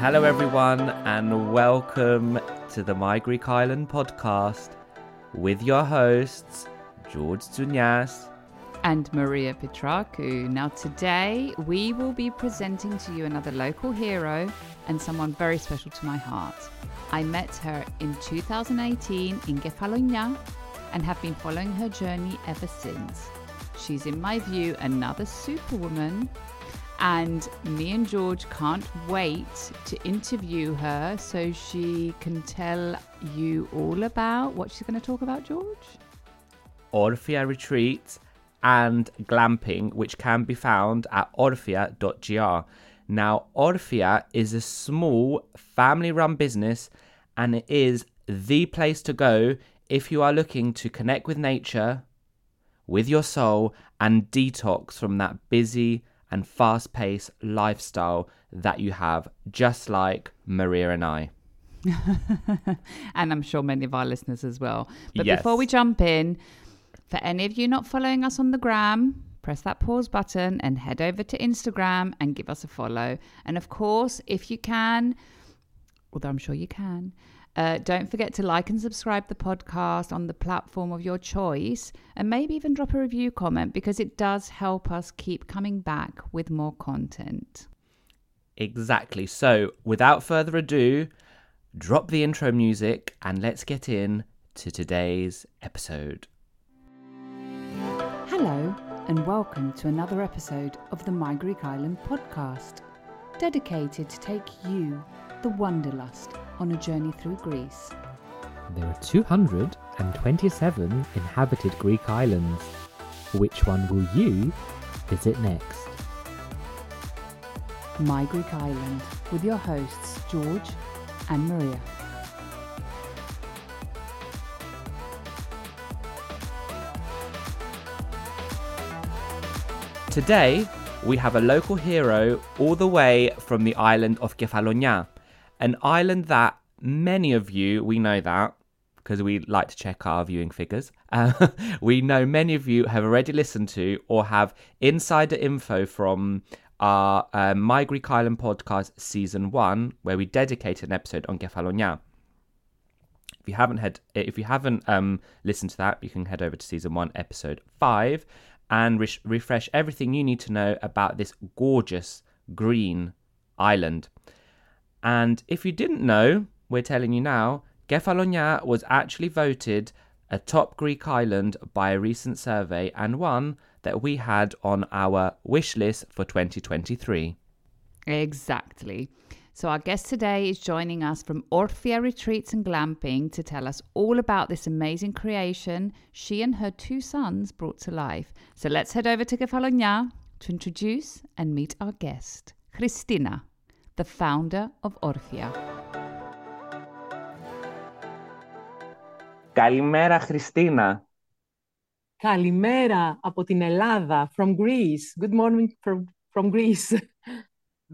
Hello, everyone, and welcome to the My Greek Island podcast with your hosts, George Tsounyas and Maria Petraku. Now, today we will be presenting to you another local hero and someone very special to my heart. I met her in 2018 in Kefalonia and have been following her journey ever since. She's, in my view, another superwoman and me and George can't wait to interview her so she can tell you all about what she's going to talk about, George. Orfia Retreat and glamping, which can be found at orfia.gr. Now, Orfia is a small family run business and it is the place to go if you are looking to connect with nature, with your soul, and detox from that busy and fast paced lifestyle that you have, just like Maria and I. and I'm sure many of our listeners as well. But yes. before we jump in, for any of you not following us on the gram, press that pause button and head over to Instagram and give us a follow. And of course, if you can, although I'm sure you can, uh, don't forget to like and subscribe the podcast on the platform of your choice and maybe even drop a review comment because it does help us keep coming back with more content. Exactly. So, without further ado, drop the intro music and let's get in to today's episode. Hello, and welcome to another episode of the My Greek Island podcast, dedicated to take you, the Wanderlust, on a journey through Greece. There are 227 inhabited Greek islands. Which one will you visit next? My Greek Island with your hosts George and Maria. Today, we have a local hero all the way from the island of Kefalonia an island that many of you, we know that because we like to check our viewing figures. Uh, we know many of you have already listened to or have insider info from our uh, My Greek Island podcast season one, where we dedicated an episode on Kefalonia. If you haven't had, if you haven't um, listened to that, you can head over to season one, episode five, and re- refresh everything you need to know about this gorgeous green island. And if you didn't know, we're telling you now, Kefalonia was actually voted a top Greek island by a recent survey and one that we had on our wish list for 2023. Exactly. So, our guest today is joining us from Orfia Retreats and Glamping to tell us all about this amazing creation she and her two sons brought to life. So, let's head over to Kefalonia to introduce and meet our guest, Christina the founder of Orfia. Καλημέρα Χριστίνα. Καλημέρα από την Ελλάδα, from Greece. Good morning from, from Greece.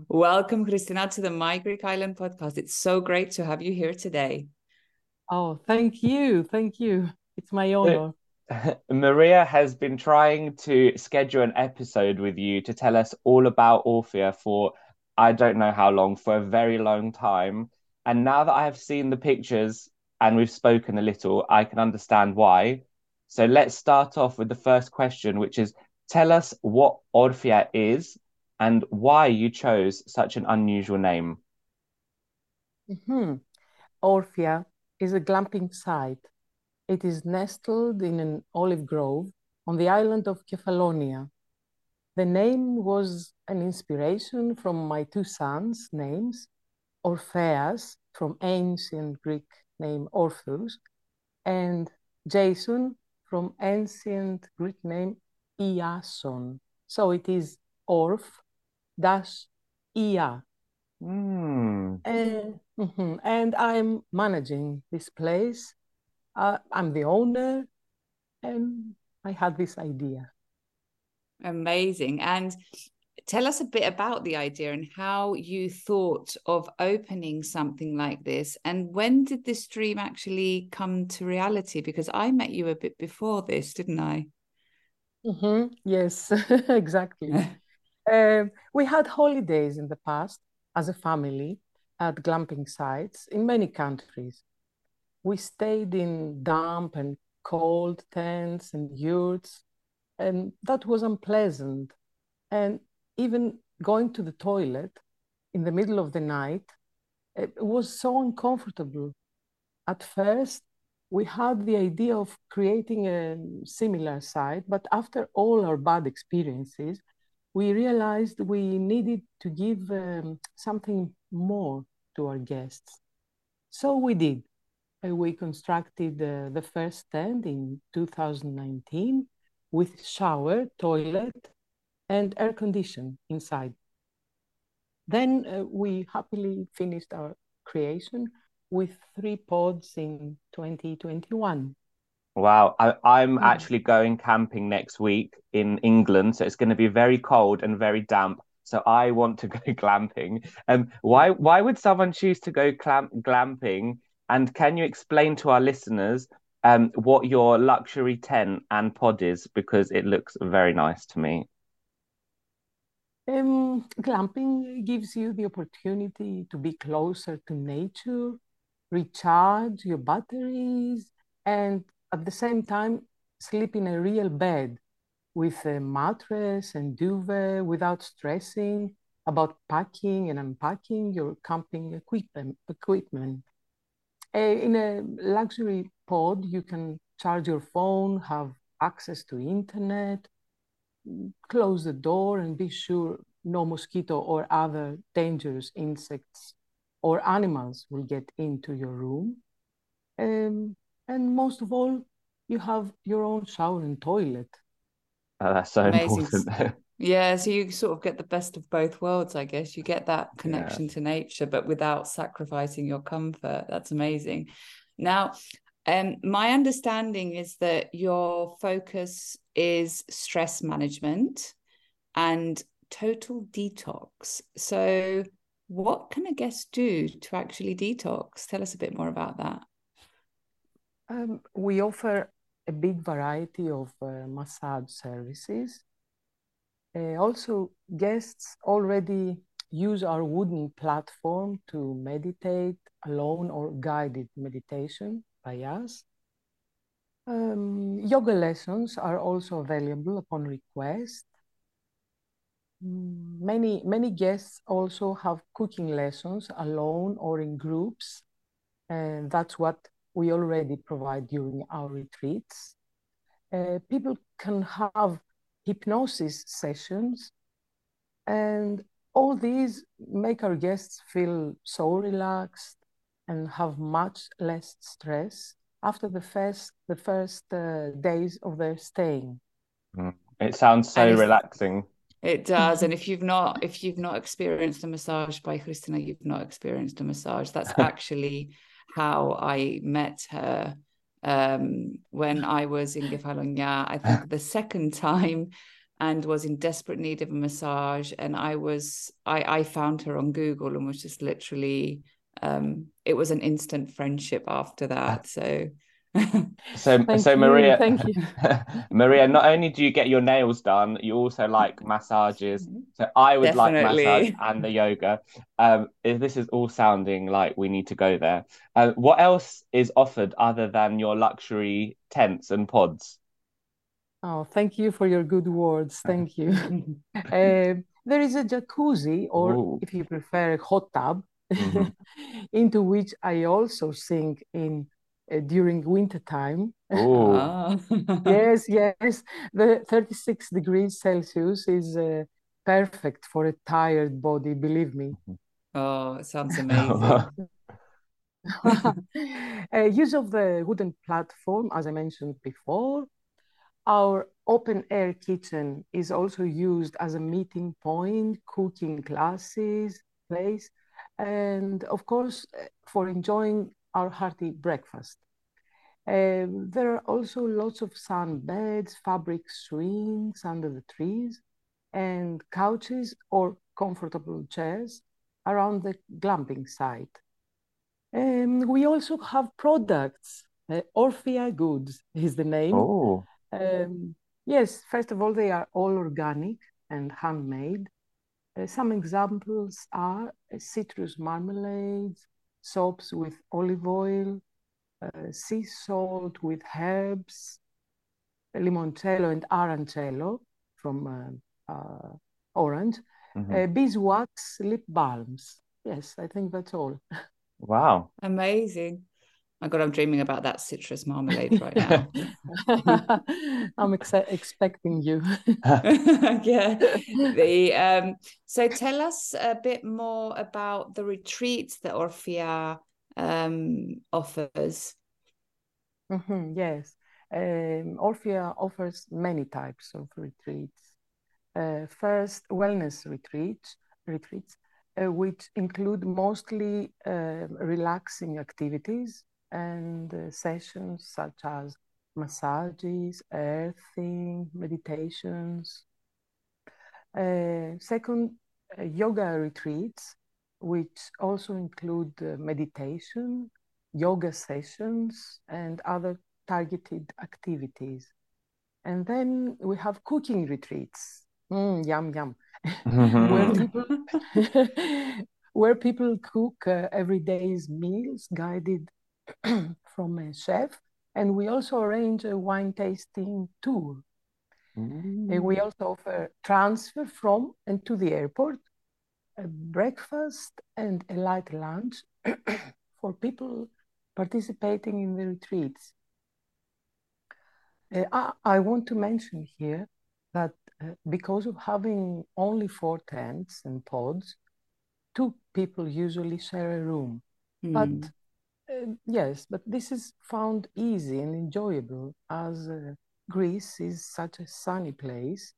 Welcome, Christina, to the My Greek Island podcast. It's so great to have you here today. Oh, thank you. Thank you. It's my honor. Maria has been trying to schedule an episode with you to tell us all about Orfia for I don't know how long, for a very long time. And now that I have seen the pictures and we've spoken a little, I can understand why. So let's start off with the first question, which is tell us what Orfia is and why you chose such an unusual name. Mm-hmm. Orfia is a glamping site. It is nestled in an olive grove on the island of Kefalonia. The name was an inspiration from my two sons' names, Orpheus, from ancient Greek name Orpheus, and Jason from ancient Greek name Iason. So it is Orf dash Ia. Mm. And, mm-hmm, and I'm managing this place. Uh, I'm the owner, and I had this idea. Amazing. And tell us a bit about the idea and how you thought of opening something like this. And when did this dream actually come to reality? Because I met you a bit before this, didn't I? Mm-hmm. Yes, exactly. uh, we had holidays in the past as a family at glamping sites in many countries. We stayed in damp and cold tents and yurts, and that was unpleasant. And even going to the toilet in the middle of the night it was so uncomfortable. At first, we had the idea of creating a similar site, but after all our bad experiences, we realized we needed to give um, something more to our guests. So we did. Uh, we constructed uh, the first tent in 2019 with shower, toilet, and air condition inside. Then uh, we happily finished our creation with three pods in 2021. Wow, I, am Mm. actually going camping next week in England, so it's going to be very cold and very damp. So I want to go glamping. Um, why why would someone choose to go clam- glamping? And can you explain to our listeners um what your luxury tent and pod is because it looks very nice to me. Um, glamping gives you the opportunity to be closer to nature, recharge your batteries, and at the same time, sleep in a real bed with a mattress and duvet without stressing about packing and unpacking your camping equipment. equipment. In a luxury pod, you can charge your phone, have access to internet, close the door and be sure no mosquito or other dangerous insects or animals will get into your room. Um, and most of all, you have your own shower and toilet. Oh, that's so Amazing. important. Yeah, so you sort of get the best of both worlds, I guess. You get that connection to nature, but without sacrificing your comfort. That's amazing. Now, um, my understanding is that your focus is stress management and total detox. So, what can a guest do to actually detox? Tell us a bit more about that. Um, we offer a big variety of uh, massage services. Uh, also, guests already use our wooden platform to meditate alone or guided meditation by us. Um, yoga lessons are also available upon request. Mm, Many, many guests also have cooking lessons alone or in groups, and that's what we already provide during our retreats. Uh, people can have hypnosis sessions, and all these make our guests feel so relaxed and have much less stress after the first the first uh, days of their staying. It sounds so And relaxing. It does. And if you've not if you've not experienced a massage by Christina, you've not experienced a massage. That's actually how I met her um, when I was in Kefalonia. I think the second time and was in desperate need of a massage. And I was, I, I found her on Google and was just literally, um, it was an instant friendship after that. So so Thank so you, Maria thank you. Maria, not only do you get your nails done, you also like massages. So I would like massage and the yoga. Um, if this is all sounding like we need to go there. Uh, what else is offered other than your luxury tents and pods? Oh, thank you for your good words. Thank you. Uh, there is a jacuzzi, or Ooh. if you prefer, a hot tub, Mhm. into which I also sink in uh, during winter time. Ooh. Ah. Yes, yes. The 36 degrees Celsius is uh, perfect for a tired body, believe me. oh, it sounds amazing. Uh, use of the wooden platform, as I mentioned before. Our open air kitchen is also used as a meeting point, cooking classes, place, and of course, uh, for enjoying our hearty breakfast. Um, there are also lots of sun beds, fabric swings under the trees, and couches or comfortable chairs around the glamping site. Um, we also have products. Uh, Orfia Goods is the name. Oh. Um, yes, first of all, they are all organic and handmade. Uh, some examples are uh, citrus marmalades, soaps with olive oil, uh, sea salt with herbs, limoncello and arancello from uh, uh, orange, Mhm. uh, beeswax lip balms. Yes, I think that's all. Wow. Amazing. My God, I'm dreaming about that citrus marmalade right now. I'm ex expecting you. yeah. The um so tell us a bit more about the retreats that Orfia um offers. Mhm, yes. Um, Orfia offers many types of retreats. Uh, first, wellness retreats, retreats, uh, which include mostly uh, relaxing activities and uh, sessions such as massages, earthing, meditations. Uh, second, uh, yoga retreats, which also include uh, meditation, yoga sessions, and other targeted activities. And then we have cooking retreats. Mm, yum, yum. where people where people cook uh, every day's meals guided from a chef and we also arrange a wine tasting tour and we also offer transfer from and to the airport a breakfast and a light lunch for people participating in the retreats uh, I, I want to mention here that uh, because of having only four tents and pods, two people usually share a room. But Hmm. Uh, yes, but this is found easy and enjoyable as uh, Greece is such a sunny place.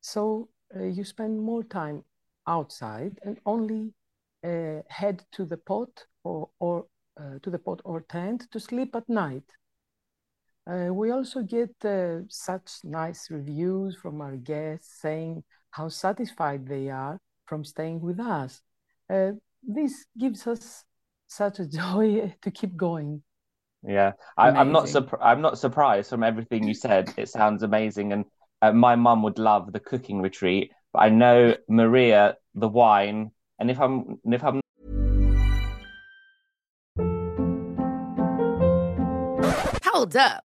So uh, you spend more time outside and only uh, head to the pot or, or uh, to the pot or tent to sleep at night. We also get such nice reviews from our guests saying how satisfied they are from staying with us. This gives us such a joy to keep going. Yeah, I, I'm not Amazing. surp- I'm not surprised from everything you said. It sounds amazing, and uh, my mum would love the cooking retreat. But I know Maria, the wine, and if I'm if I'm Hold up.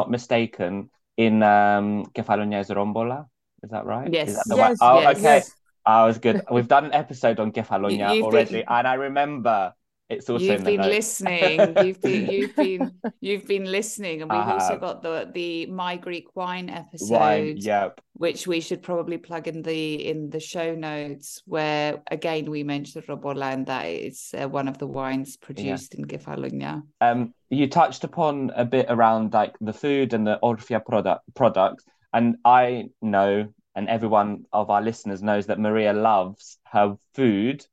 Not mistaken, in um, Kefalonia Robola. Is that right? Yes. Is that the Yes, one? Oh, yes. okay. I was good. We've done an episode on Kefalonia You've already, been- and I remember it's also You've been notes. listening. You've been you've been you've been listening, and we've I also have. got the the My Greek Wine episode, Wine, yep. which we should probably plug in the in the show notes. Where again we mentioned Robola and that it's uh, one of the wines produced in Kefalonia. Um, you touched upon a bit around like the food and the Orfia product products, and I know, and everyone of our listeners knows that Maria loves her food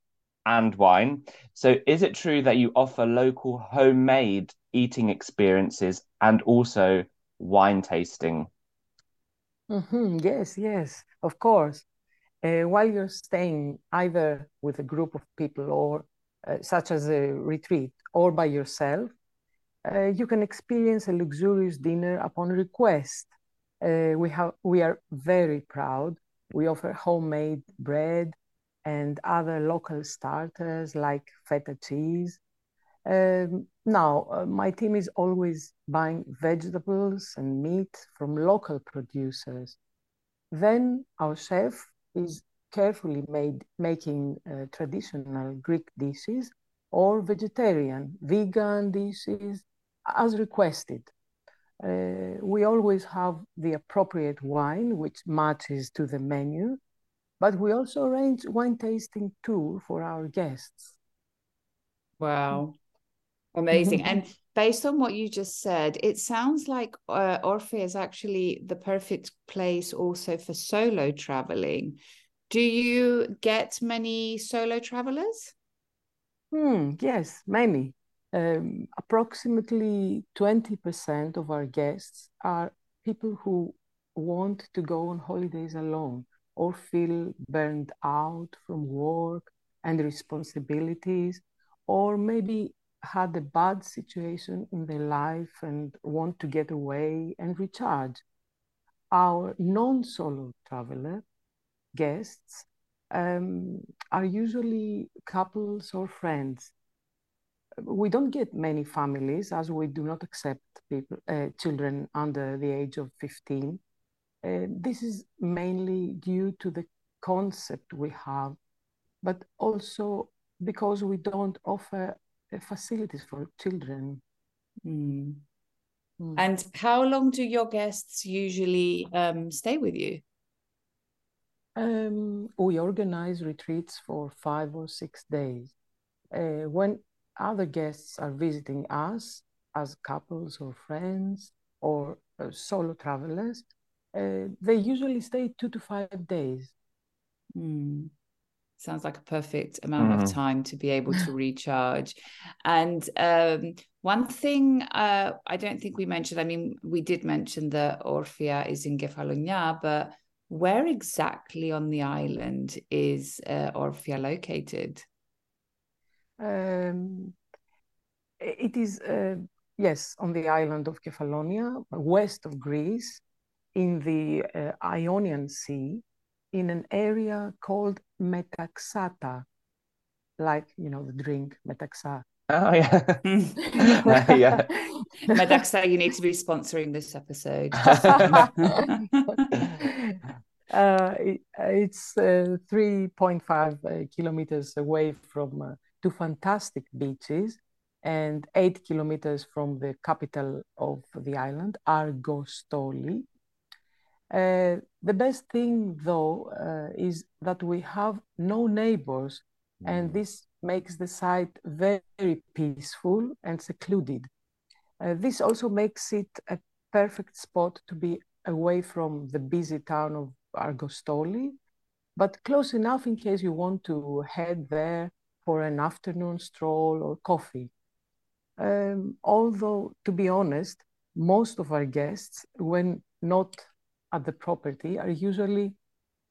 and wine. So, is it true that you offer local homemade eating experiences and also wine tasting? Mhm, Yes, yes, of course. Uh, while you're staying either with a group of people or uh, such as a retreat or by yourself, uh, you can experience a luxurious dinner upon request. Uh, we have we are very proud. We offer homemade bread and other local starters like feta cheese. Um, now, uh, my team is always buying vegetables and meat from local producers. Then our chef is carefully made making uh, traditional Greek dishes or vegetarian, vegan dishes as requested. Uh, we always have the appropriate wine which matches to the menu, but we also arrange wine tasting tour for our guests. Wow. Amazing. And based on what you just said, it sounds like uh, Orfia is actually the perfect place also for solo traveling. Do you get many solo travelers? Hmm, yes, many. Um, approximately 20% of our guests are people who want to go on holidays alone or feel burned out from work and responsibilities, or maybe had a bad situation in their life and want to get away and recharge. Our non solo traveler guests um, are usually couples or friends. We don't get many families as we do not accept people, uh, children under the age of 15. Uh, this is mainly due to the concept we have, but also because we don't offer uh, facilities for children. Mm. Mm. And how long do your guests usually um, stay with you? Um, we organize retreats for five or six days. Uh, when other guests are visiting us as couples or friends or uh, solo travelers, uh, they usually stay two to five days. Mm. Sounds like a perfect amount of Mhm. time to be able to recharge. And um, one thing uh, I don't think we mentioned, I mean, we did mention that Orfia is in Kefalonia, but where exactly on the island is uh, Orfia located? Um, it is, uh, yes, on the island of Kefalonia, west of Greece, in the uh, Ionian Sea, in an area called Metaxata, like, you know, the drink Metaxa. Oh yeah, yeah. Metaxa, you need to be sponsoring this episode. Uh, it- it's uh, 3.5 uh, kilometers away from uh, two fantastic beaches and eight kilometers from the capital of the island, Argostoli. Uh, the best thing, though, uh, is that we have no neighbors, and this makes the site very peaceful and secluded. Uh, this also makes it a perfect spot to be away from the busy town of Argostoli, but close enough in case you want to head there for an afternoon stroll or coffee. Um, although, to be honest, most of our guests, when not at the property, are usually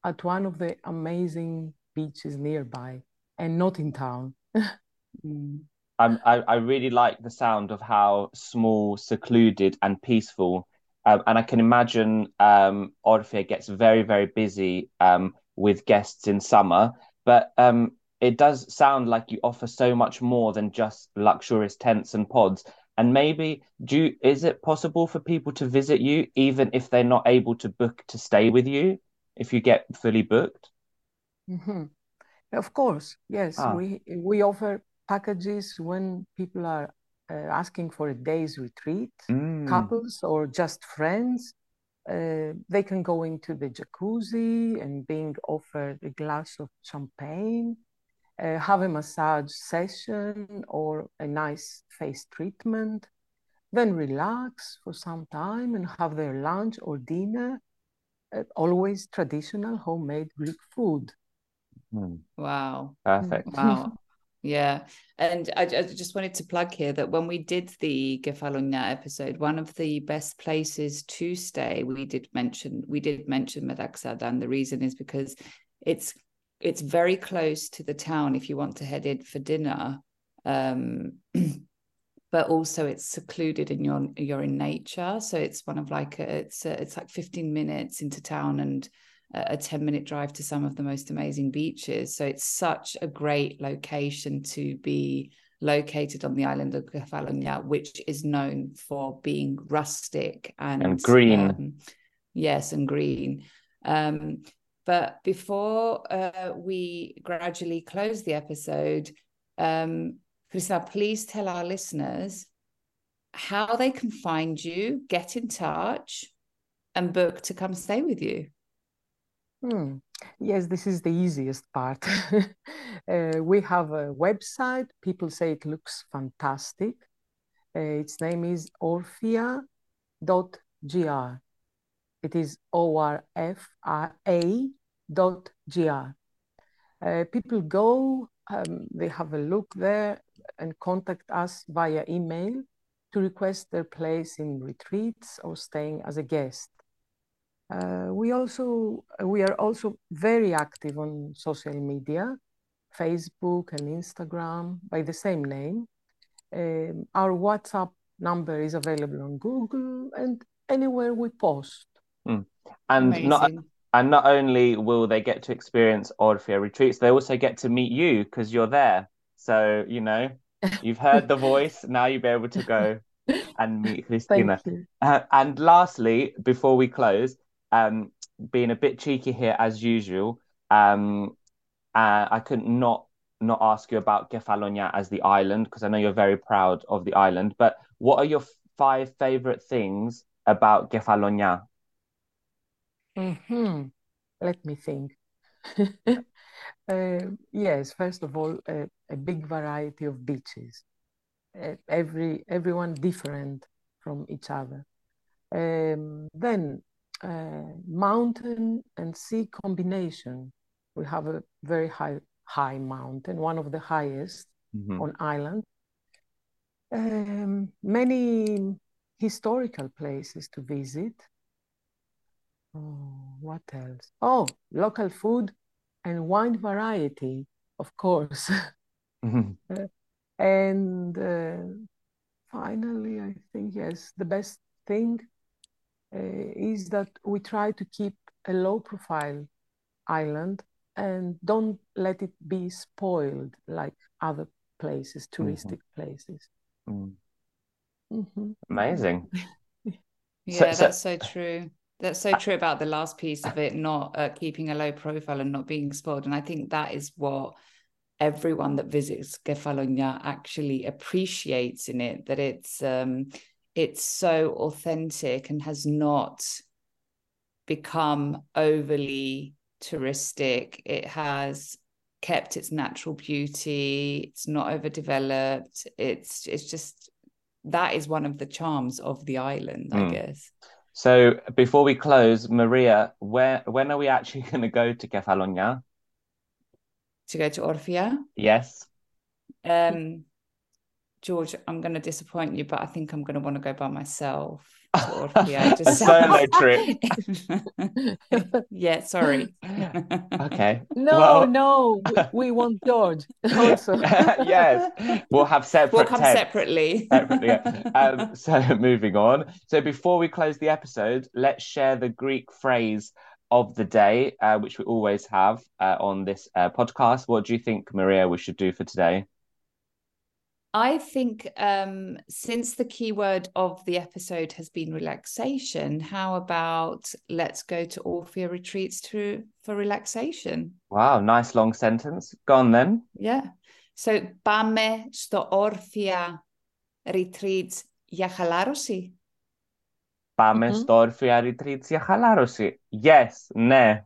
at one of the amazing beaches nearby and not in town. I'm, I I really like the sound of how small, secluded, and peaceful Um, and I can imagine um, gets very, very busy um, with guests in summer. But um, it does sound like you offer so much more than just luxurious tents and pods. And maybe do you, is it possible for people to visit you even if they're not able to book to stay with you if you get fully booked? Mm-hmm. Of course, yes. Ah. We we offer packages when people are uh, asking for a day's retreat, mm. couples or just friends. Uh, they can go into the jacuzzi and being offered a glass of champagne, uh, have a massage session or a nice face treatment, then relax for some time and have their lunch or dinner. Uh, always traditional homemade Greek food. Mm. Wow. Perfect. Wow. Yeah. And I, I, just wanted to plug here that when we did the Kefalonia episode, one of the best places to stay, we did mention we did mention Metaxata. And the reason is because it's it's very close to the town if you want to head in for dinner. Um, but also it's secluded in your you're in nature. So it's one of like a, it's a, it's like 15 minutes into town and a 10 minute drive to some of the most amazing beaches. So it's such a great location to be located on the island of Kefalonia, which is known for being rustic and, and green. Um, yes, and green. Um, but before uh, we gradually close the episode, um, Christina, please tell our listeners how they can find you, get in touch, and book to come stay with you. Hmm. Yes, this is the easiest part. uh, we have a website. People say it looks fantastic. Uh, its name is orfia.gr. It is O R F R A dot gr. Uh, people go, um, they have a look there and contact us via email to request their place in retreats or staying as a guest. Uh, we also we are also very active on social media, Facebook and Instagram by the same name. Um, our WhatsApp number is available on Google and anywhere we post. Mm. And Amazing. not and not only will they get to experience Orfia retreats, they also get to meet you because you're there. So you know you've heard the voice. Now you'll be able to go and meet Christina. Uh, and lastly, before we close, um, being a bit cheeky here as usual, um, uh, I could not not ask you about Kefalonia as the island because I know you're very proud of the island. But what are your five favorite things about Kefalonia? Hmm. Let me think. uh, yes, first of all, uh, a big variety of beaches. Uh, every everyone different from each other. Um, then uh, mountain and sea combination. We have a very high high mountain, one of the highest mm-hmm. on island. Um, many historical places to visit. Oh, what else? Oh, local food and wine variety, of course. mm-hmm. uh, and uh, finally, I think yes, the best thing uh, is that we try to keep a low profile island and don't let it be spoiled like other places, mm-hmm. touristic mm-hmm. places. Mm. Mm-hmm. Amazing. yeah, so, that's so, so true. That's so true about the last piece of it, not uh, keeping a low profile and not being spoiled. And I think that is what everyone that visits Kefalonia actually appreciates in it, that it's um, it's so authentic and has not become overly touristic. It has kept its natural beauty. It's not overdeveloped. It's it's just that is one of the charms of the island, mm. I hmm. guess. So before we close, Maria, where when are we actually going to go to Kefalonia? To go to Orfia? Yes. Um, George, I'm going to disappoint you, but I think I'm going to want to go by myself. To Orfia. A Just solo trip. yeah, sorry. Okay. No, Well- no, we, we want George also. yes, we'll have separate. We'll come tents. separately. Separately, yeah. Um, so moving on. So before we close the episode, let's share the Greek phrase of the day, uh, which we always have uh, on this uh, podcast. What do you think, Maria, we should do for today? I think um, since the keyword of the episode has been relaxation, how about let's go to Orfia retreats to for relaxation? Wow, nice long sentence. Gone then. Yeah. So pame sto Orfia retreats yachalarosi. Pame sto Orfia retreats yachalarosi. Yes, ne.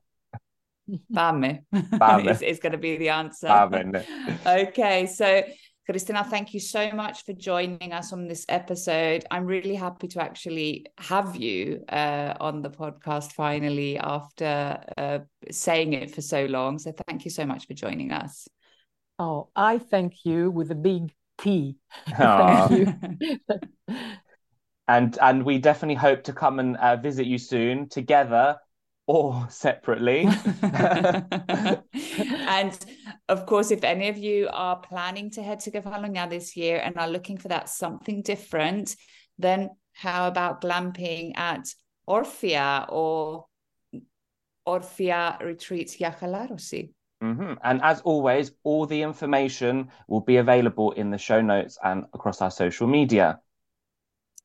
Πάμε. Πάμε. is, going to be the answer. Okay, so Christina, thank you so much for joining us on this episode. I'm really happy to actually have you uh, on the podcast finally after uh, saying it for so long. So thank you so much for joining us. Oh, I thank you with a big T. Thank you. And and we definitely hope to come and uh, visit you soon, together or separately. and of course, if any of you are planning to head to Kefalonia this year and are looking for that something different, then how about glamping at Orfia or Orfia Retreats Yachalarosi? Mhm. And as always, all the information will be available in the show notes and across our social media.